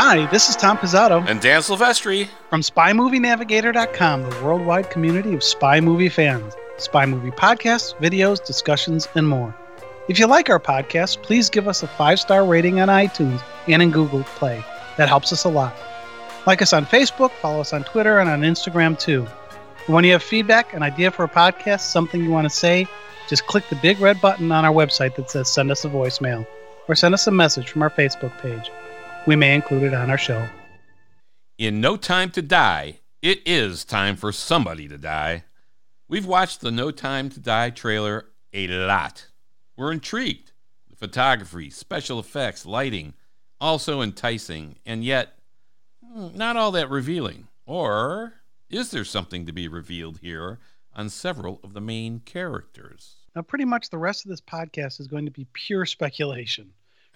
Hi, this is Tom Pizzato And Dan Silvestri. from SpyMovieNavigator.com, the worldwide community of spy movie fans, spy movie podcasts, videos, discussions, and more. If you like our podcast, please give us a five star rating on iTunes and in Google Play. That helps us a lot. Like us on Facebook, follow us on Twitter, and on Instagram too. And when you have feedback, an idea for a podcast, something you want to say, just click the big red button on our website that says send us a voicemail or send us a message from our Facebook page. We may include it on our show. In No Time to Die, it is time for somebody to die. We've watched the No Time to Die trailer a lot. We're intrigued. The photography, special effects, lighting, also enticing, and yet hmm, not all that revealing. Or is there something to be revealed here on several of the main characters? Now, pretty much the rest of this podcast is going to be pure speculation.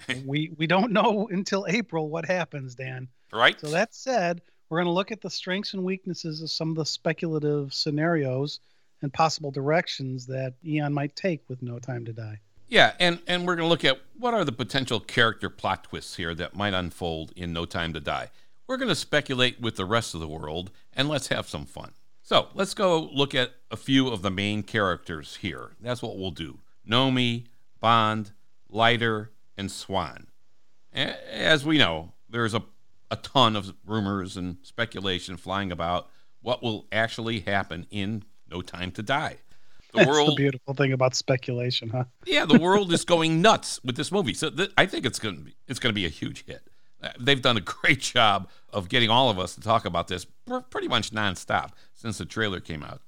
we we don't know until April what happens, Dan. Right? So that said, we're going to look at the strengths and weaknesses of some of the speculative scenarios and possible directions that Eon might take with No Time to Die. Yeah, and, and we're going to look at what are the potential character plot twists here that might unfold in No Time to Die. We're going to speculate with the rest of the world, and let's have some fun. So let's go look at a few of the main characters here. That's what we'll do Nomi, Bond, Leiter, and Swann. As we know, there's a, a ton of rumors and speculation flying about what will actually happen in No Time to Die. The That's world the beautiful thing about speculation, huh? yeah, the world is going nuts with this movie. So th- I think it's going to be it's going to be a huge hit. Uh, They've done a great job of getting all of us to talk about this pr- pretty much nonstop since the trailer came out.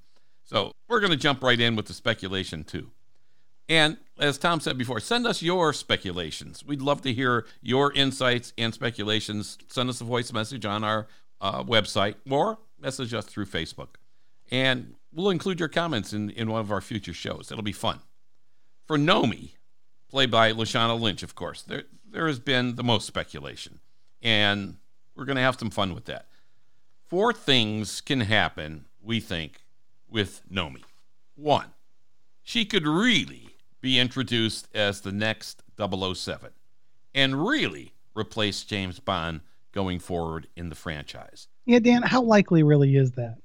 So we're going to jump right in with the speculation too. And as Tom said before, send us your speculations. We'd love to hear your insights and speculations. Send us a voice message on our uh, website or message us through Facebook. And we'll include your comments in, in one of our future shows. It'll be fun. For Nomi, played by Lashana Lynch, of course, there, there has been the most speculation. And we're going to have some fun with that. Four things can happen, we think, with Nomi. One, she could really be introduced as the next 007 and really replace James Bond going forward in the franchise. Yeah, Dan, how likely really is that?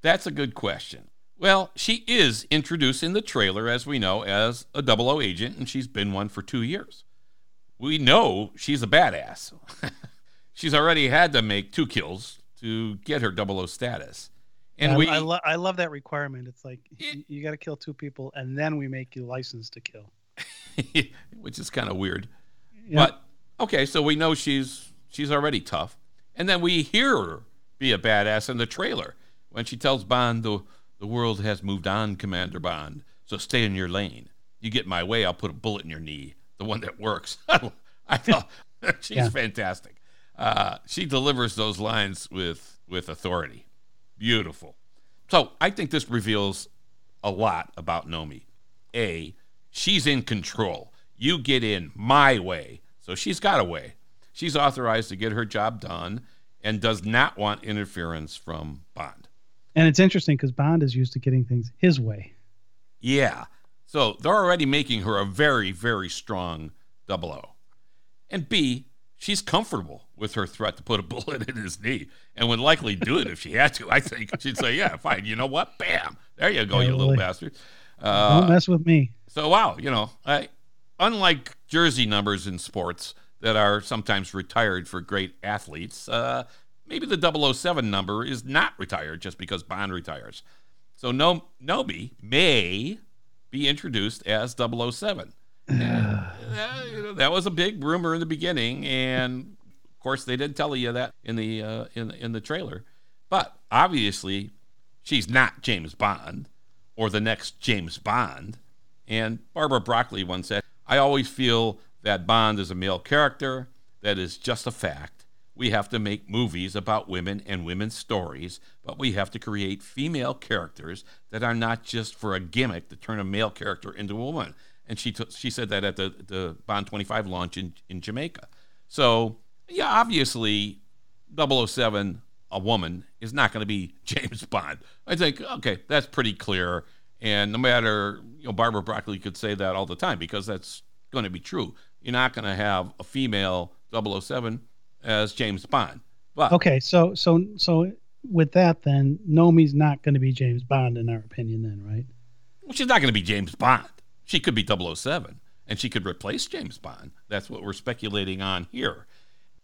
That's a good question. Well, she is introduced in the trailer, as we know, as a 00 agent, and she's been one for two years. We know she's a badass. she's already had to make two kills to get her 00 status. And I, we, I, lo- I love that requirement. It's like Yeah. you, got to kill two people, and then we make you licensed to kill. which is kind of weird. But okay, so we know she's she's already tough, and then we hear her be a badass in the trailer when she tells Bond the the world has moved on, Commander Bond. So stay in your lane. You get in my way, I'll put a bullet in your knee, the one that works. I thought she's Yeah. fantastic. Uh, she delivers those lines with with authority. Beautiful. So I think this reveals a lot about Nomi. A, she's in control. You get in my way. So she's got a way. She's authorized to get her job done and does not want interference from Bond. And it's interesting because Bond is used to getting things his way. Yeah. So they're already making her a very, very strong double O. And B, she's comfortable with her threat to put a bullet in his knee and would likely do it if she had to. I think she'd say, yeah, fine. You know what? Bam. There you go, Yeah, you little bastard. Uh, Don't mess with me. So wow, you know, I, unlike jersey numbers in sports that are sometimes retired for great athletes, uh, maybe the 007 number is not retired just because Bond retires. So no, Nomi may be introduced as 007. And, uh, you know, that was a big rumor in the beginning, and course they didn't tell you that in the uh, in in the trailer. But obviously, she's not James Bond or the next James Bond. And Barbara Broccoli once said, I always feel that Bond is a male character. That is just a fact. We have to make movies about women and women's stories, but we have to create female characters that are not just for a gimmick to turn a male character into a woman. And she, t- she said that at the, the Bond 25 launch in, in Jamaica. So, yeah, obviously, 007, a woman, is not going to be James Bond. I think, okay, that's pretty clear. And no matter, you know, Barbara Broccoli could say that all the time because that's going to be true. You're not going to have a female 007 as James Bond. But Okay, so so so with that, then Nomi's not going to be James Bond in our opinion, then, right? well, she's not going to be James Bond. She could be 007 and she could replace James Bond. That's what we're speculating on here.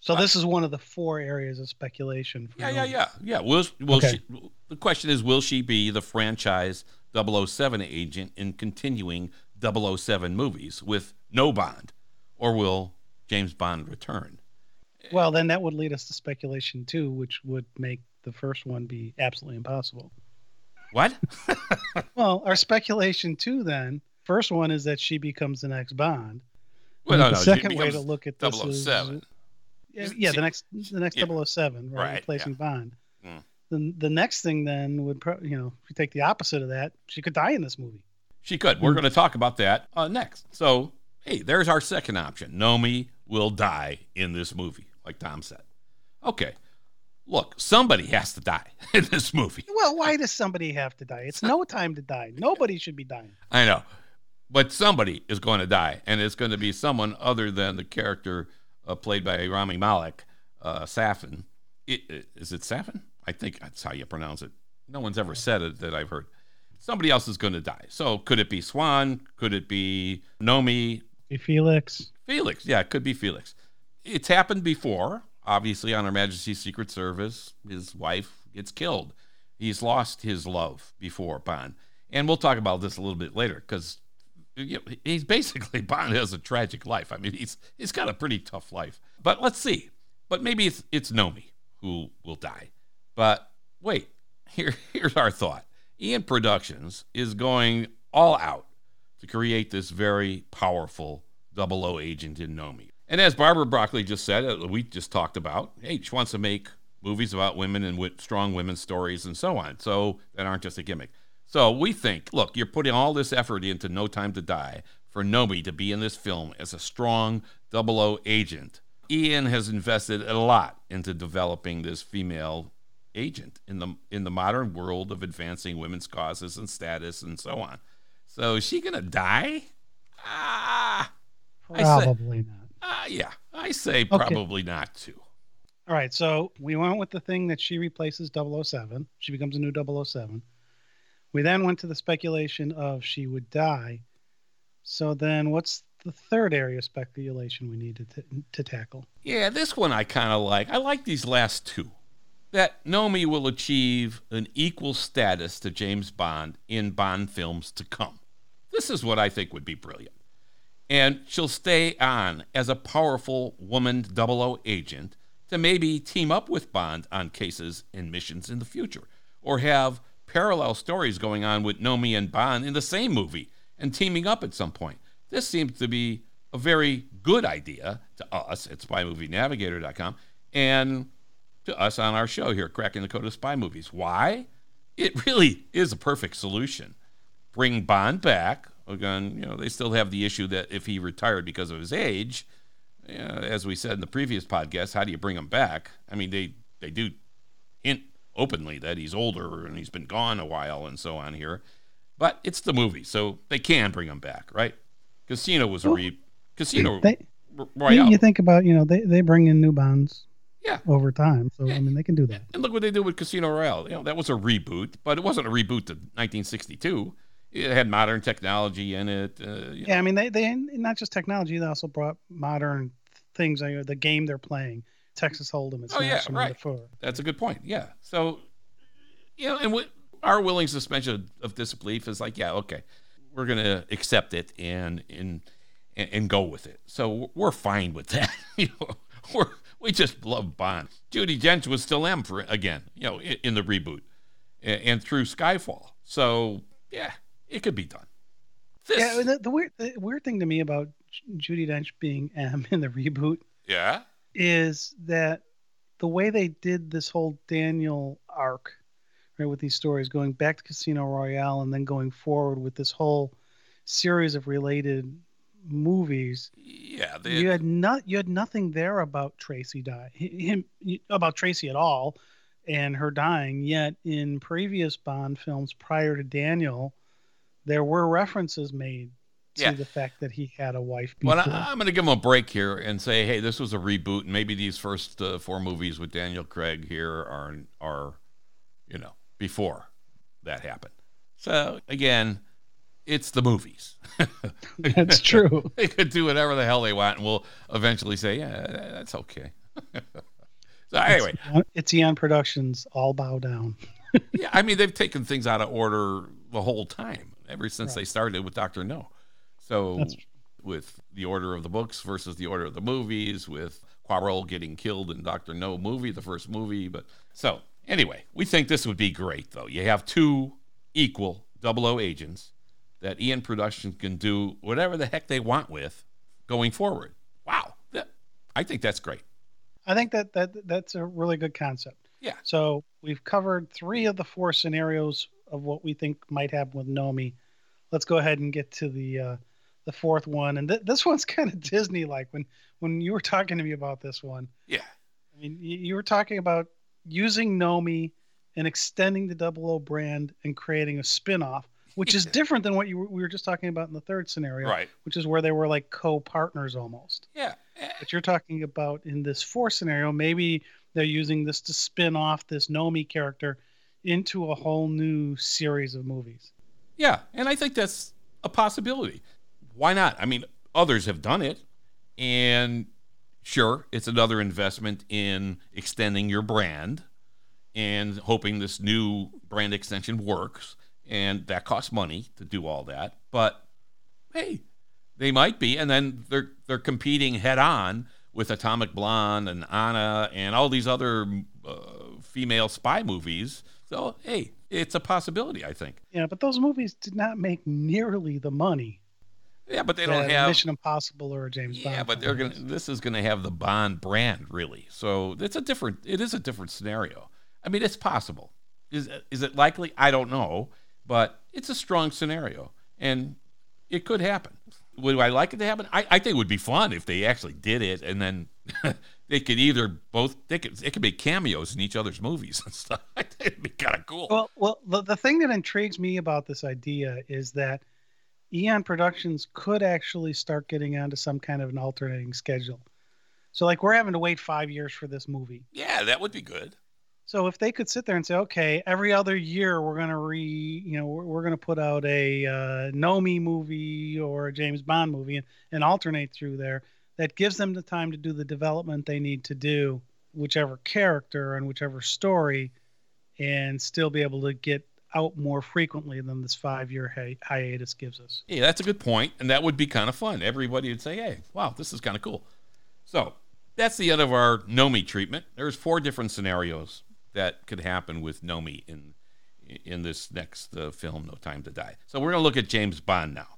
So this is one of the four areas of speculation. For Yeah, yeah, yeah. Yeah, will will Okay. she the question is will she be the franchise 007 agent in continuing 007 movies with no Bond or will James Bond return? Well, then that would lead us to speculation too, which would make the first one be absolutely impossible. What? Well, our speculation too, then first one is that she becomes the next Bond. Well, no, the no, second way to look at this is 007. yeah, yeah, She- the next the next yeah. 007, right, Right, replacing Bond. Mm. Then the next thing then would pro- you know if you take the opposite of that, she could die in this movie. She could. We're going to talk about that uh, next. So, hey, there's our second option. Nomi will die in this movie, like Tom said. Okay. Look, somebody has to die in this movie. Well, why does somebody have to die? It's no time to die. Nobody should be dying. I know. But somebody is going to die, and it's going to be someone other than the character uh, played by Rami Malek, uh, Safin. It, it, is it Safin? I think that's how you pronounce it. No one's ever said it that I've heard. Somebody else is going to die. So could it be Swann? Could it be Nomi? Be Felix. Felix. Yeah, it could be Felix. It's happened before. Obviously, on Her Majesty's Secret Service, his wife gets killed. He's lost his love before Bond. And we'll talk about this a little bit later because you know, he's basically Bond has a tragic life. I mean, he's he's got a pretty tough life. But let's see. But maybe it's it's Nomi who will die. But wait, here here's our thought. Eon Productions is going all out to create this very powerful double O agent in Nomi. And as Barbara Broccoli just said, uh, we just talked about, hey, she wants to make movies about women and with strong women's stories and so on. So that aren't just a gimmick. So we think, look, you're putting all this effort into No Time to Die for Nomi to be in this film as a strong double O agent. Eon has invested a lot into developing this female agent in the in the modern world of advancing women's causes and status and so on. So is she gonna die? Ah, I say- Probably not. ah, yeah. I say probably not too. All right, so we went with the thing that she replaces 007. She becomes a new 007. We then went to the speculation of she would die. So then what's the third area of speculation we need to, to tackle? Yeah, this one I kind of like. I like these last two. That Nomi will achieve an equal status to James Bond in Bond films to come. This is what I think would be brilliant. And she'll stay on as a powerful woman 00 agent to maybe team up with Bond on cases and missions in the future, or have parallel stories going on with Nomi and Bond in the same movie and teaming up at some point. This seems to be a very good idea to us at SpyMovieNavigator.com and to us on our show here, Cracking the Code of Spy Movies. Why? It really is a perfect solution. Bring Bond back. Again, you know, they still have the issue that if he retired because of his age, you know, as we said in the previous podcast, how do you bring him back? I mean, they they do openly that he's older and he's been gone a while and so on here, but it's the movie, so they can bring him back, right? Casino was a re Casino They, you, Royale. you think about, you know, they, they bring in new bonds Yeah. over time. So, I mean, they can do that. And look what they did with Casino Royale. You know, that was a reboot, but it wasn't a reboot to 1962. It had modern technology in it. Uh, you know. Yeah, I mean, they, they not just technology, they also brought modern things, know, the game they're playing. Texas Hold'em. It's Oh, yeah, right. That's a good point. Yeah. So, you know, and we, our willing suspension of disbelief is like, yeah, okay, we're gonna accept it and and and, and go with it. So we're fine with that. you know, we're we just love Bond. Judi Dench was still M for again. You know, in, in the reboot and, and through Skyfall. So yeah, it could be done. This, Yeah, the, the weird the weird thing to me about Judi Dench being M in the reboot yeah. Is that the way they did this whole Daniel arc, right, with these stories going back to Casino Royale and then going forward with this whole series of related movies, Yeah, they, you had not you had nothing there about Tracy die him about Tracy at all, and her dying. Yet in previous Bond films prior to Daniel, there were references made to the fact that he had a wife. Before. Well, I, am going to give him a break here and say, hey, this was a reboot. And maybe these first uh, four movies with Daniel Craig here are are, you know, before that happened. So again, it's the movies. That's true. they could do whatever the hell they want, and we'll eventually say, yeah, that's okay. so anyway, it's, it's Eon Productions. All bow down. yeah, I mean they've taken things out of order the whole time ever since right. they started with Doctor No. So with the order of the books versus the order of the movies, with Quarrel getting killed in Doctor No movie, the first movie, but so anyway, we think this would be great though. You have two equal double O agents that Eon Productions can do whatever the heck they want with going forward. Wow. I think that's great. I think that, that that's a really good concept. Yeah. So we've covered three of the four scenarios of what we think might happen with Nomi. Let's go ahead and get to the uh, the fourth one, and th- this one's kind of Disney like. When when you were talking to me about this one, yeah, I mean you, you were talking about using Nomi and extending the Double O brand and creating a spin-off which is different than what you were, we were just talking about in the third scenario, right? Which is where they were like co-partners almost. Yeah. But you're talking about in this fourth scenario, maybe they're using this to spin off this Nomi character into a whole new series of movies. Yeah, and I think that's a possibility. Why not? I mean, others have done it, and sure, it's another investment in extending your brand and hoping this new brand extension works and that costs money to do all that. But hey, they might be, and then they're they're competing head on with Atomic Blonde and Anna and all these other uh, female spy movies. So hey, it's a possibility, I think. Yeah, but those movies did not make nearly the money. Yeah, but they don't have Mission Impossible or James Bond. Yeah, but they're gonna. This is gonna have the Bond brand, really. So it's a different. It is a different scenario. I mean, it's possible. Is is it likely? I don't know. But it's a strong scenario, and it could happen. Would I like it to happen? I, I think it would be fun if they actually did it, and then they could either both they could it could be cameos in each other's movies and stuff. It'd be kind of cool. Well, well, the, the thing that intrigues me about this idea is that Eon Productions could actually start getting onto some kind of an alternating schedule. So, like, we're having to wait five years for this movie. Yeah, that would be good. So if they could sit there and say, okay, every other year we're gonna re, you know, we're, we're gonna put out a uh, Nomi movie or a James Bond movie and, and alternate through there, that gives them the time to do the development they need to do, whichever character and whichever story, and still be able to get out more frequently than this five-year hi- hiatus gives us. Yeah, that's a good point, and that would be kind of fun. Everybody would say, "Hey, wow, this is kind of cool." So that's the end of our Nomi treatment. There's four different scenarios that could happen with Nomi in in this next uh, film, No Time to Die. So we're going to look at James Bond now.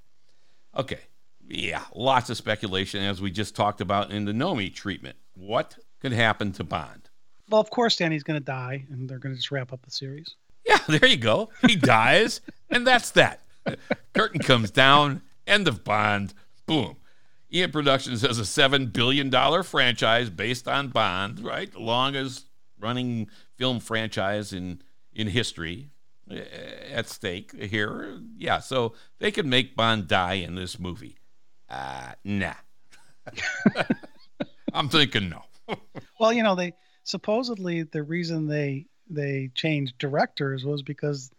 Okay, yeah, lots of speculation as we just talked about in the Nomi treatment. What could happen to Bond? Well, of course, Danny's going to die, and they're going to just wrap up the series. Yeah, there you go. He dies, and that's that. Curtain comes down. End of Bond. Boom. Eon Productions has a seven billion dollar franchise based on Bond, right? The longest running film franchise in in history eh, at stake here. Yeah, so they could make Bond die in this movie. Uh, nah. I'm thinking no. well, you know, they supposedly the reason they they changed directors was because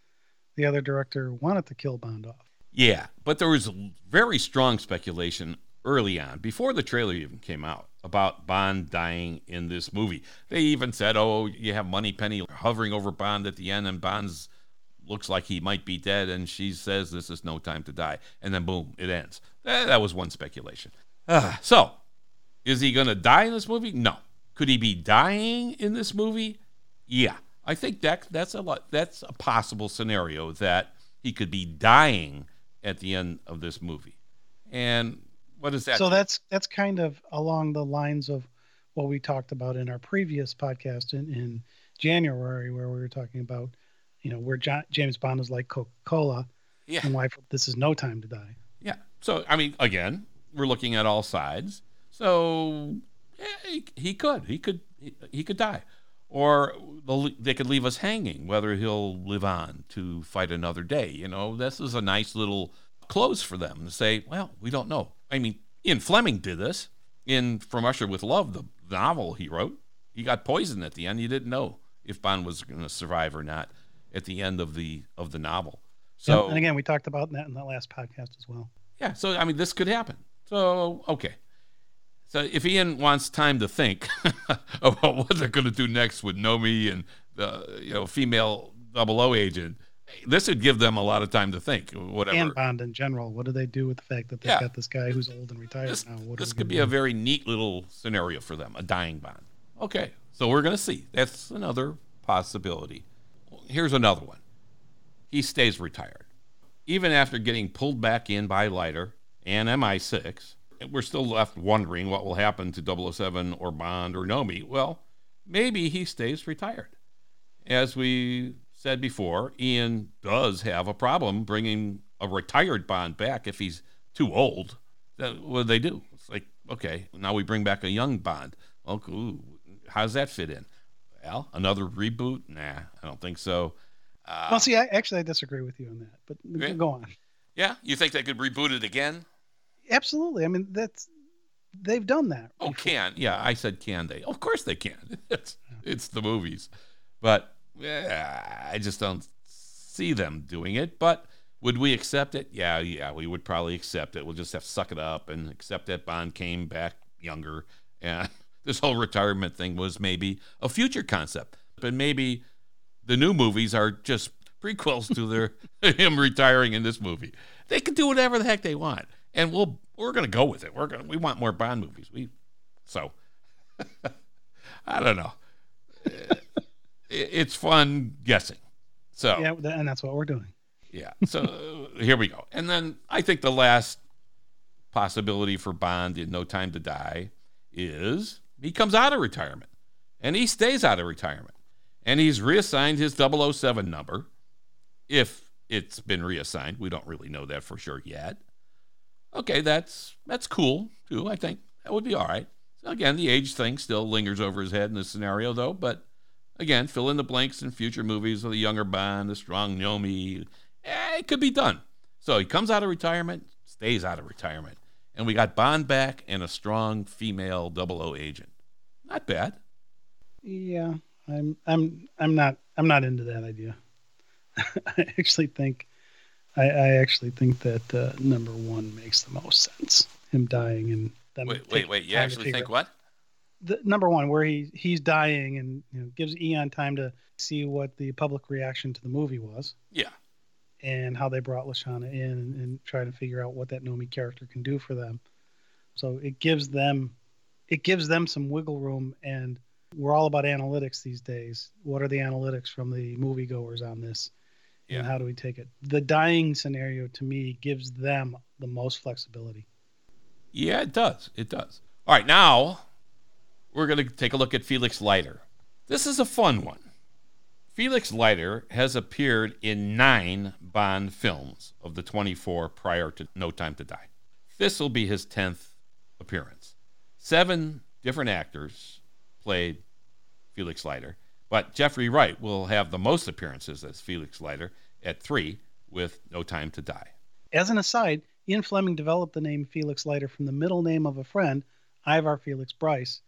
the other director wanted to kill Bond off. Yeah, but there was very strong speculation early on, before the trailer even came out, about Bond dying in this movie. They even said, "Oh, you have Moneypenny hovering over Bond at the end, and Bond's looks like he might be dead, and she says this is no time to die, and then boom, it ends." Eh, that was one speculation. Uh, so, is he going to die in this movie? No. Could he be dying in this movie? Yeah, I think that that's a lot. That's a possible scenario that he could be dying at the end of this movie, and what is that? So that's that's kind of along the lines of what we talked about in our previous podcast in, in January, where we were talking about, you know, where John, James Bond is like Coca Cola, yeah. and why this is no time to die. Yeah. So I mean, again, we're looking at all sides. So yeah, he, he could, he could, he, he could die, or they could leave us hanging. Whether he'll live on to fight another day. You know, this is a nice little close for them and say, well, we don't know. I mean, Ian Fleming did this in From Russia with Love, the novel he wrote. He got poisoned at the end. You didn't know if Bond was going to survive or not at the end of the of the novel. So, Yeah, and again, we talked about that in that last podcast as well. yeah, so I mean, this could happen. So okay. So if Eon wants time to think about what they're going to do next with Nomi and the you know female double O agent, this would give them a lot of time to think. Whatever. And Bond in general. What do they do with the fact that they've Yeah. got this guy who's old and retired this, now? What this could be do? a very neat little scenario for them, a dying Bond. Okay, so we're going to see. That's another possibility. Here's another one. He stays retired. Even after getting pulled back in by Leiter and MI6, we're still left wondering what will happen to 007 or Bond or Nomi. Well, maybe he stays retired. As we said before, Eon does have a problem bringing a retired Bond back if he's too old. Then what do they do? It's like, okay, now we bring back a young Bond. Well, ooh, how does that fit in? Well, another reboot? Nah, I don't think so. Uh, Well, see, I, actually, I disagree with you on that, but Okay. go on. yeah, you think they could reboot it again? Absolutely. I mean, that's they've done that. Oh, before. can yeah? I said can they? Of course they can. It's it's the movies, but yeah, I just don't see them doing it. But would we accept it? Yeah, yeah, we would probably accept it. We'll just have to suck it up and accept that Bond came back younger, and this whole retirement thing was maybe a future concept. But maybe the new movies are just prequels to their him retiring in this movie. They can do whatever the heck they want, and we'll we're gonna go with it. We're gonna we want more Bond movies. We so I don't know. It- it's fun guessing. So Yeah, and that's what we're doing. yeah. So here we go. And then I think the last possibility for Bond in No Time to Die is he comes out of retirement and he stays out of retirement and he's reassigned his 007 number if it's been reassigned. We don't really know that for sure yet. Okay, that's that's cool too. I think that would be all right. So again, the age thing still lingers over his head in this scenario though, but again, fill in the blanks in future movies with a younger Bond, a strong Nomi. Eh, it could be done. So he comes out of retirement, stays out of retirement, and we got Bond back and a strong female double O agent. Not bad. Yeah, I'm I'm I'm not I'm not into that idea. I actually think I, I actually think that uh, number one makes the most sense. Him dying and then Wait, wait, wait. You actually think what? the number one where he he's dying and you know, gives Eon time to see what the public reaction to the movie was Yeah. and how they brought Lashana in and, and try to figure out what that Nomi character can do for them. So it gives them it gives them some wiggle room and we're all about analytics these days. What are the analytics from the moviegoers on this? Yeah. And how do we take it? The dying scenario to me gives them the most flexibility. Yeah, it does. It does. All right, now we're going to take a look at Felix Leiter. This is a fun one. Felix Leiter has appeared in nine Bond films of the 24 prior to No Time to Die. This will be his 10th appearance. Seven different actors played Felix Leiter, but Jeffrey Wright will have the most appearances as Felix Leiter at three with No Time to Die. As an aside, Ian Fleming developed the name Felix Leiter from the middle name of a friend, Ivar Felix Bryce,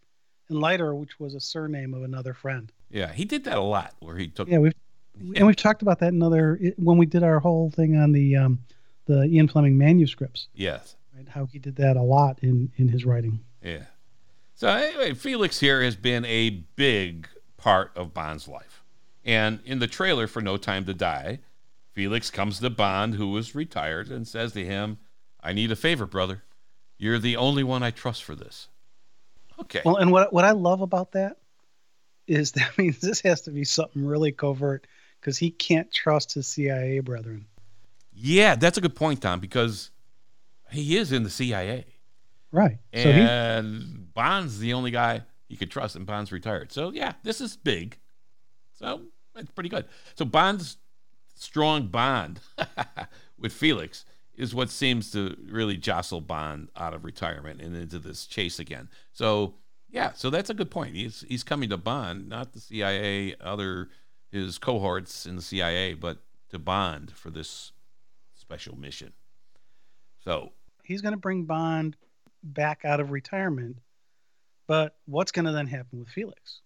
and Leiter, which was a surname of another friend. Yeah, he did that a lot where he took Yeah, we've and we've talked about that in other when we did our whole thing on the um, the Ian Fleming manuscripts, yes. right? How he did that a lot in in his writing. Yeah. So anyway, Felix here has been a big part of Bond's life. And in the trailer for No Time to Die, Felix comes to Bond, who is retired, and says to him, I need a favor, brother. You're the only one I trust for this. Okay. Well, and what what I love about that is that means this has to be something really covert because he can't trust his CIA brethren. yeah, that's a good point, Tom, because he is in the CIA. Right. So he And Bond's the only guy you could trust, and Bond's retired. So yeah, this is big. So it's pretty good. So Bond's strong bond with Felix is what seems to really jostle Bond out of retirement and into this chase again. So yeah, so that's a good point. He's he's coming to Bond, not the CIA, other his cohorts in the CIA, but to Bond for this special mission. So He's going to bring Bond back out of retirement, but what's going to then happen with Felix?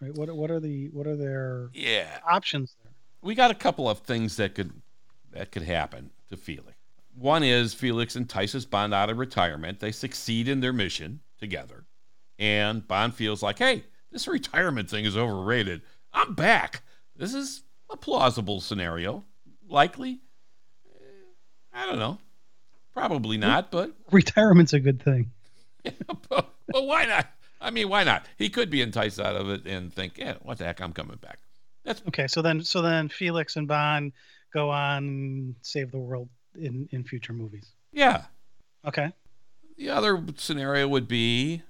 Right? What what are the what are their yeah, options there? we got a couple of things that could that could happen to Felix. One is Felix entices Bond out of retirement. They succeed in their mission together, and Bond feels like, "Hey, this retirement thing is overrated. I'm back. This is a plausible scenario. Likely, Eh, I don't know. Probably not, but Retirement's a good thing. but why not? I mean, why not? He could be enticed out of it and think, "Yeah, what the heck? I'm coming back." Okay, so then so then Felix and Bond go on and save the world in in future movies. Yeah, Okay. The other scenario would be,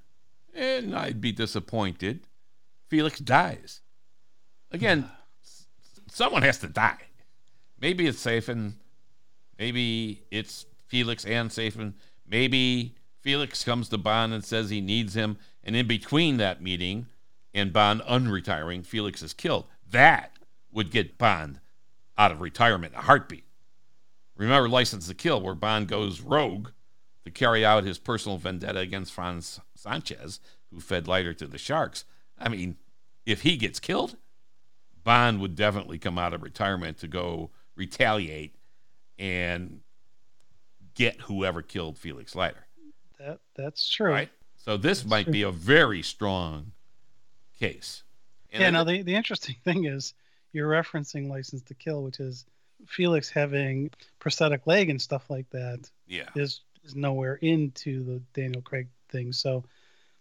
and I'd be disappointed, Felix dies. Again, someone has to die. Maybe it's Safin. Maybe it's Felix and Safin. Maybe Felix comes to Bond and says he needs him, and in between that meeting and Bond unretiring, Felix is killed. That would get Bond out of retirement in a heartbeat. Remember License to Kill, where Bond goes rogue to carry out his personal vendetta against Franz Sanchez, who fed Leiter to the Sharks. I mean, if he gets killed, Bond would definitely come out of retirement to go retaliate and get whoever killed Felix Leiter. That that's true. Right? So this That's might true. be a very strong case. And yeah. Now the the interesting thing is you're referencing License to Kill, which is Felix having prosthetic leg and stuff like that yeah. is is nowhere into the Daniel Craig thing. So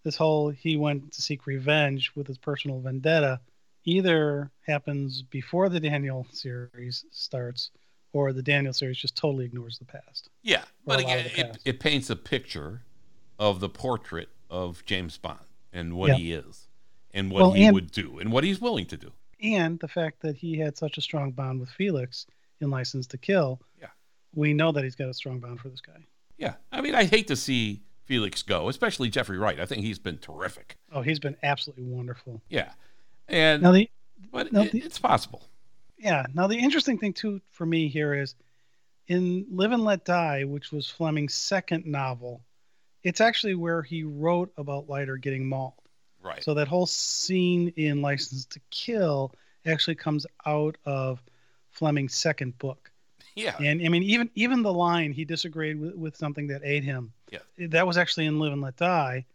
this whole he went to seek revenge with his personal vendetta either happens before the Daniel series starts or the Daniel series just totally ignores the past. Yeah, but a lot of again, it, it paints a picture of the portrait of James Bond and what Yeah. he is and what Well, he and- would do and what he's willing to do. And the fact that he had such a strong bond with Felix in License to Kill, Yeah. we know that he's got a strong bond for this guy. Yeah, I mean, I hate to see Felix go, especially Jeffrey Wright. I think he's been terrific. Oh, he's been absolutely wonderful. Yeah, and Now the but now it, the- it's possible. yeah, now the interesting thing too for me here is in Live and Let Die, which was Fleming's second novel, it's actually where he wrote about Leiter getting mauled. Right. So that whole scene in License to Kill actually comes out of Fleming's second book. yeah. And I mean, even even the line he disagreed with, with something that ate him. Yeah. That was actually in Live and Let Die,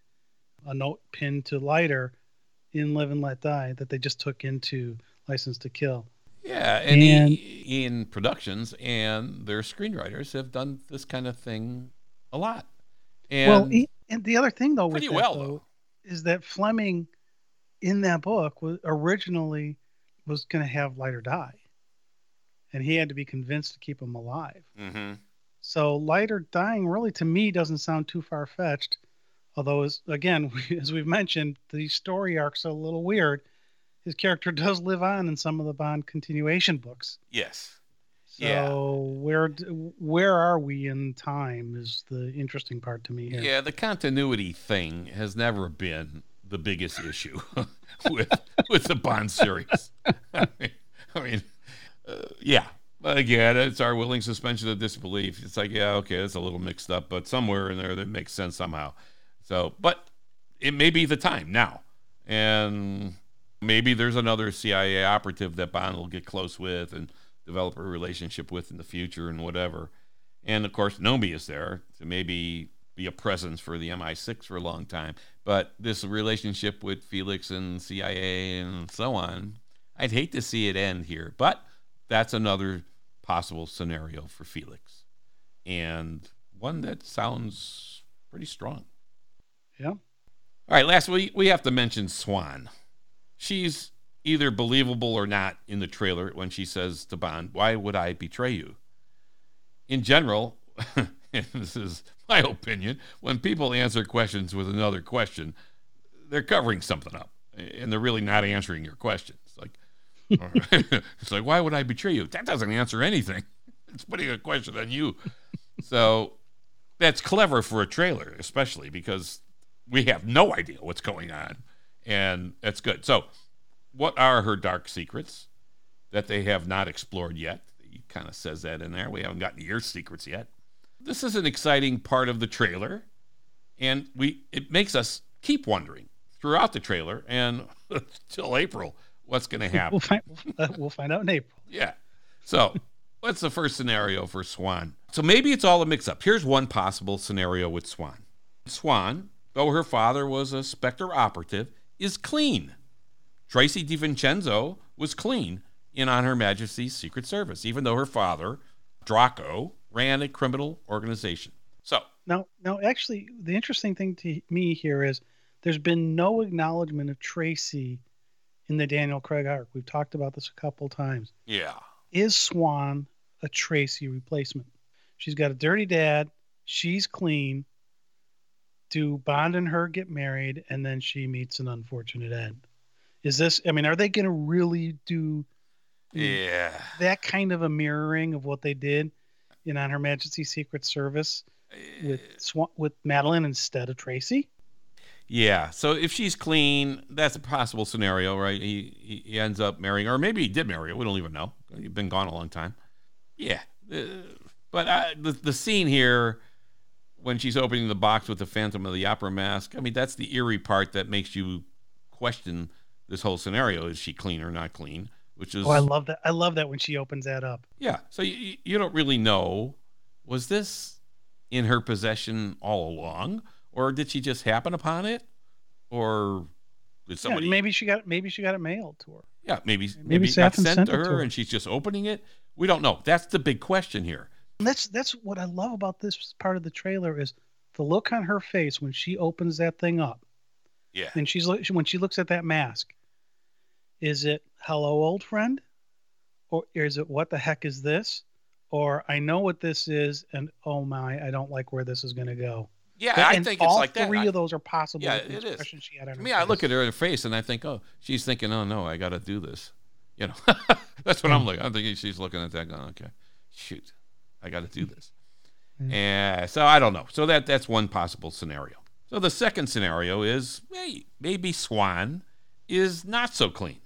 a note pinned to Leiter in Live and Let Die that they just took into License to Kill. Yeah, and, And- E- Eon Productions and their screenwriters have done this kind of thing a lot. And well, e- and the other thing though with pretty that, well, though, though. is that Fleming in that book was originally was going to have Leiter die, and he had to be convinced to keep him alive. hmm So Leiter dying really to me doesn't sound too far fetched. Although, as, again, as we've mentioned, the story arc's are a little weird. His character does live on in some of the Bond continuation books. yes. So Yeah. where where are we in time is the interesting part to me here. Yeah, the continuity thing has never been the biggest issue with with the Bond series. I mean, I mean uh, yeah. But again, it's our willing suspension of disbelief. It's like, yeah, okay, it's a little mixed up, but somewhere in there that makes sense somehow. So, but it may be the time now, and maybe there's another CIA operative that Bond will get close with and develop a relationship with in the future and whatever. And of course, Nomi is there to maybe be a presence for the MI6 for a long time. But this relationship with Felix and CIA and so on, I'd hate to see it end here. But that's another possible scenario for Felix, and one that sounds pretty strong. Yeah. All right, last we we have to mention Swann. She's either believable or not in the trailer when she says to Bond, "Why would I betray you?" In general, this is my opinion, when people answer questions with another question, they're covering something up, and they're really not answering your question. It's like, it's like, why would I betray you? That doesn't answer anything. It's putting a question on you. So that's clever for a trailer, especially because we have no idea what's going on, and that's good. So, what are her dark secrets that they have not explored yet? He kind of says that in there. We haven't gotten to your secrets yet. this is an exciting part of the trailer, and we it makes us keep wondering throughout the trailer and till April what's going to happen. We'll find uh, we'll find out in April. Yeah. So, what's the first scenario for Swann? So maybe it's all a mix-up. Here's one possible scenario with Swann. Swann, though her father was a Spectre operative, is clean. Tracy di Vicenzo was clean in On Her Majesty's Secret Service, even though her father, Draco, ran a criminal organization. So now, now, actually, the interesting thing to me here is there's been no acknowledgement of Tracy in the Daniel Craig arc. We've talked about this a couple times. Yeah. Is Swann a Tracy replacement? She's got a dirty dad. She's clean. Do Bond and her get married, and then she meets an unfortunate end? Is this? I mean, are they going to really do? Yeah. That kind of a mirroring of what they did in On Her Majesty's Secret Service with Swann, with Madeleine instead of Tracy. Yeah. So if she's clean, that's a possible scenario, right? He he ends up marrying, or maybe he did marry her. We don't even know. He's been gone a long time. Yeah. Uh, but I, the the scene here when she's opening the box with the Phantom of the Opera mask, I mean, that's the eerie part that makes you question this whole scenario. Is she clean or not clean? Which is Oh, I love that. I love that when she opens that up. yeah. So you you don't really know was this in her possession all along, or did she just happen upon it, or did somebody? yeah, maybe she got maybe she got it mailed to her. Yeah, maybe Maybe maybe, it got sent sent to her, to her. and she's just opening it. We don't know. That's the big question here. And that's that's what I love about this part of the trailer is the look on her face when she opens that thing up Yeah. and she's when she looks at that mask. Is it hello old friend, or is it what the heck is this, or I know what this is and oh my I don't like where this is going to go. Yeah, I think it's all like that. three I, of those are possible. Yeah, it is. She had on I her mean, I look at her face and I think, oh, she's thinking, oh no, I got to do this. You know, that's what I'm Hmm. looking. I'm thinking she's looking at that, going, okay, shoot, I got to do this. Hmm. And so I don't know. So that that's one possible scenario. So the second scenario is, hey, maybe Swann is not so clean,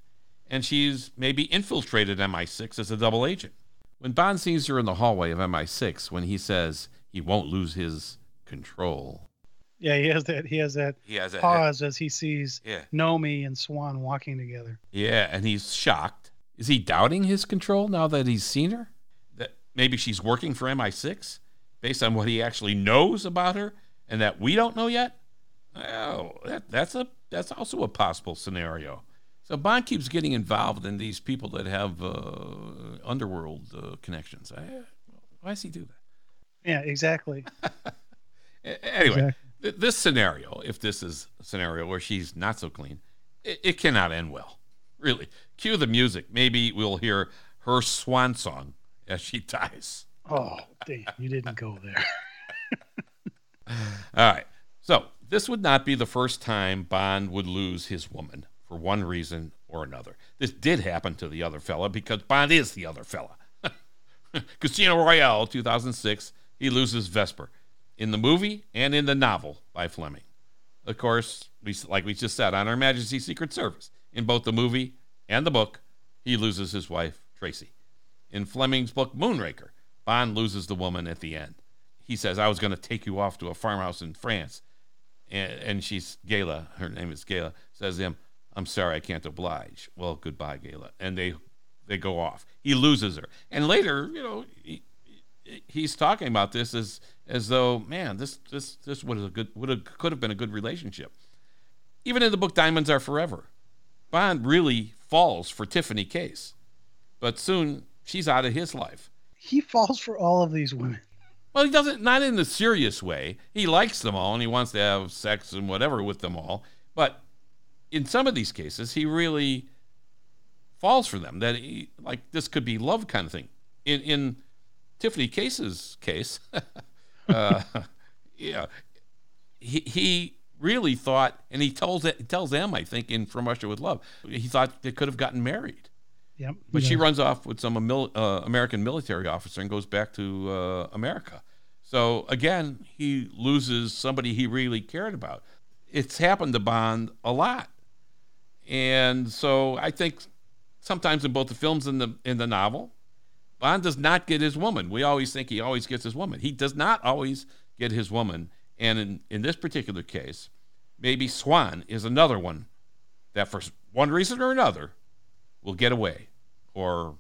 and she's maybe infiltrated MI6 as a double agent. When Bond sees her in the hallway of MI6, when he says he won't lose his control, Yeah, he has that. He has that he has a pause as he sees yeah. Nomi and Swann walking together. Yeah, and he's shocked. Is he doubting his control now that he's seen her? That maybe she's working for MI6 based on what he actually knows about her and that we don't know yet? Oh, that, that's a that's also a possible scenario. So Bond keeps getting involved in these people that have uh, underworld uh, connections. I, why does he do that? Yeah, exactly. Anyway, Exactly. th- this scenario, if this is a scenario where she's not so clean, it, it cannot end well. Really. Cue the music. Maybe we'll hear her swan song as she dies. Oh, damn, you didn't go there. All right. So, this would not be the first time Bond would lose his woman for one reason or another. This did happen to the other fella because Bond is the other fella. Casino Royale, 2006, he loses Vesper in the movie and in the novel by Fleming. Of course, we, like we just said, on Her Majesty's Secret Service, in both the movie and the book, he loses his wife, Tracy. In Fleming's book, Moonraker, Bond loses the woman at the end. He says, I was going to take you off to a farmhouse in France. And, and she's, Gala, her name is Gala, says to him, I'm sorry, I can't oblige. Well, goodbye, Gala. And they they go off. He loses her. And later, you know, he, he- he's talking about this as as though, man, this this this would have good would have could have been a good relationship. Even in the book Diamonds Are Forever, Bond really falls for Tiffany Case. But soon she's out of his life. He falls for all of these women. Well, he doesn't, not in the serious way. He likes them all and he wants to have sex and whatever with them all. But in some of these cases, he really falls for them. That he, like, this could be love kind of thing. In, in Tiffany Case's case, uh, yeah, he, he really thought, and he tells, he tells them, I think, in From Russia with Love, he thought they could have gotten married. Yep. But she runs off with some mil- uh, American military officer and goes back to uh, America. So again, he loses somebody he really cared about. It's happened to Bond a lot, and so I think sometimes in both the films and the in the novel, Bond does not get his woman. We always think he always gets his woman. He does not always get his woman. And in, in this particular case, maybe Swann is another one that, for one reason or another, will get away or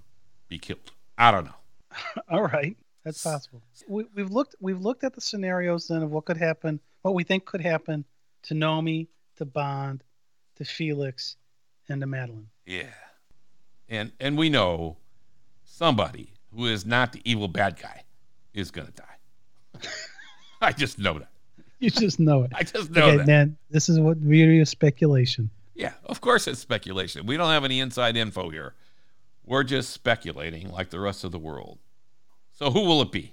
be killed. I don't know. All right, that's possible. We, we've looked we've looked at the scenarios then of what could happen, what we think could happen to Nomi, to Bond, to Felix, and to Madeleine. Yeah, and and we know somebody who is not the evil bad guy is going to die. I just know that. You just know it. I just know it. okay, that. Dan, this is what beauty of speculation. Yeah, of course it's speculation. We don't have any inside info here. We're just speculating like the rest of the world. So who will it be?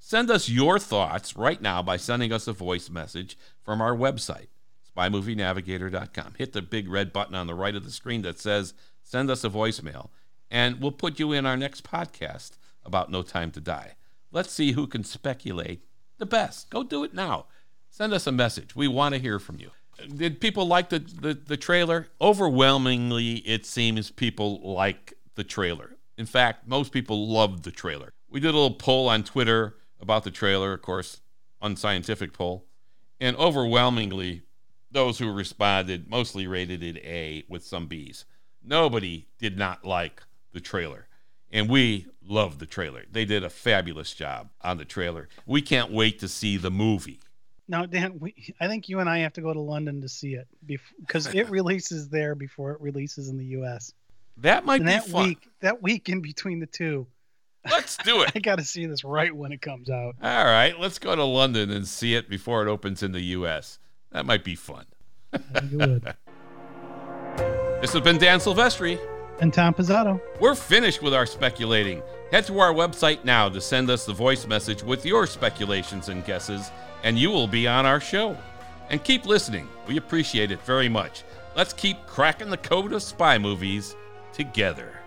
Send us your thoughts right now by sending us a voice message from our website, spymovienavigator.com. Hit the big red button on the right of the screen that says send us a voicemail, and we'll put you in our next podcast about No Time to Die. Let's see who can speculate the best. Go do it now. Send us a message. We want to hear from you. Did people like the, the, the trailer? Overwhelmingly, it seems people like the trailer. In fact, most people loved the trailer. We did a little poll on Twitter about the trailer, of course, unscientific poll, and overwhelmingly, those who responded mostly rated it A with some Bs. Nobody did not like the trailer, and we loved the trailer. They did a fabulous job on the trailer. We can't wait to see the movie. Now, Dan, we, I think you and I have to go to London to see it because it releases there before it releases in the U.S. That might and be that fun. week, that week in between the two, Let's do it. I got to see this right when it comes out. All right, let's go to London and see it before it opens in the U.S. That might be fun. Would. This has been Dan Silvestri. And Tom Pizzato. We're finished with our speculating. Head to our website now to send us the voice message with your speculations and guesses, and you will be on our show. And keep listening. We appreciate it very much. Let's keep cracking the code of spy movies together.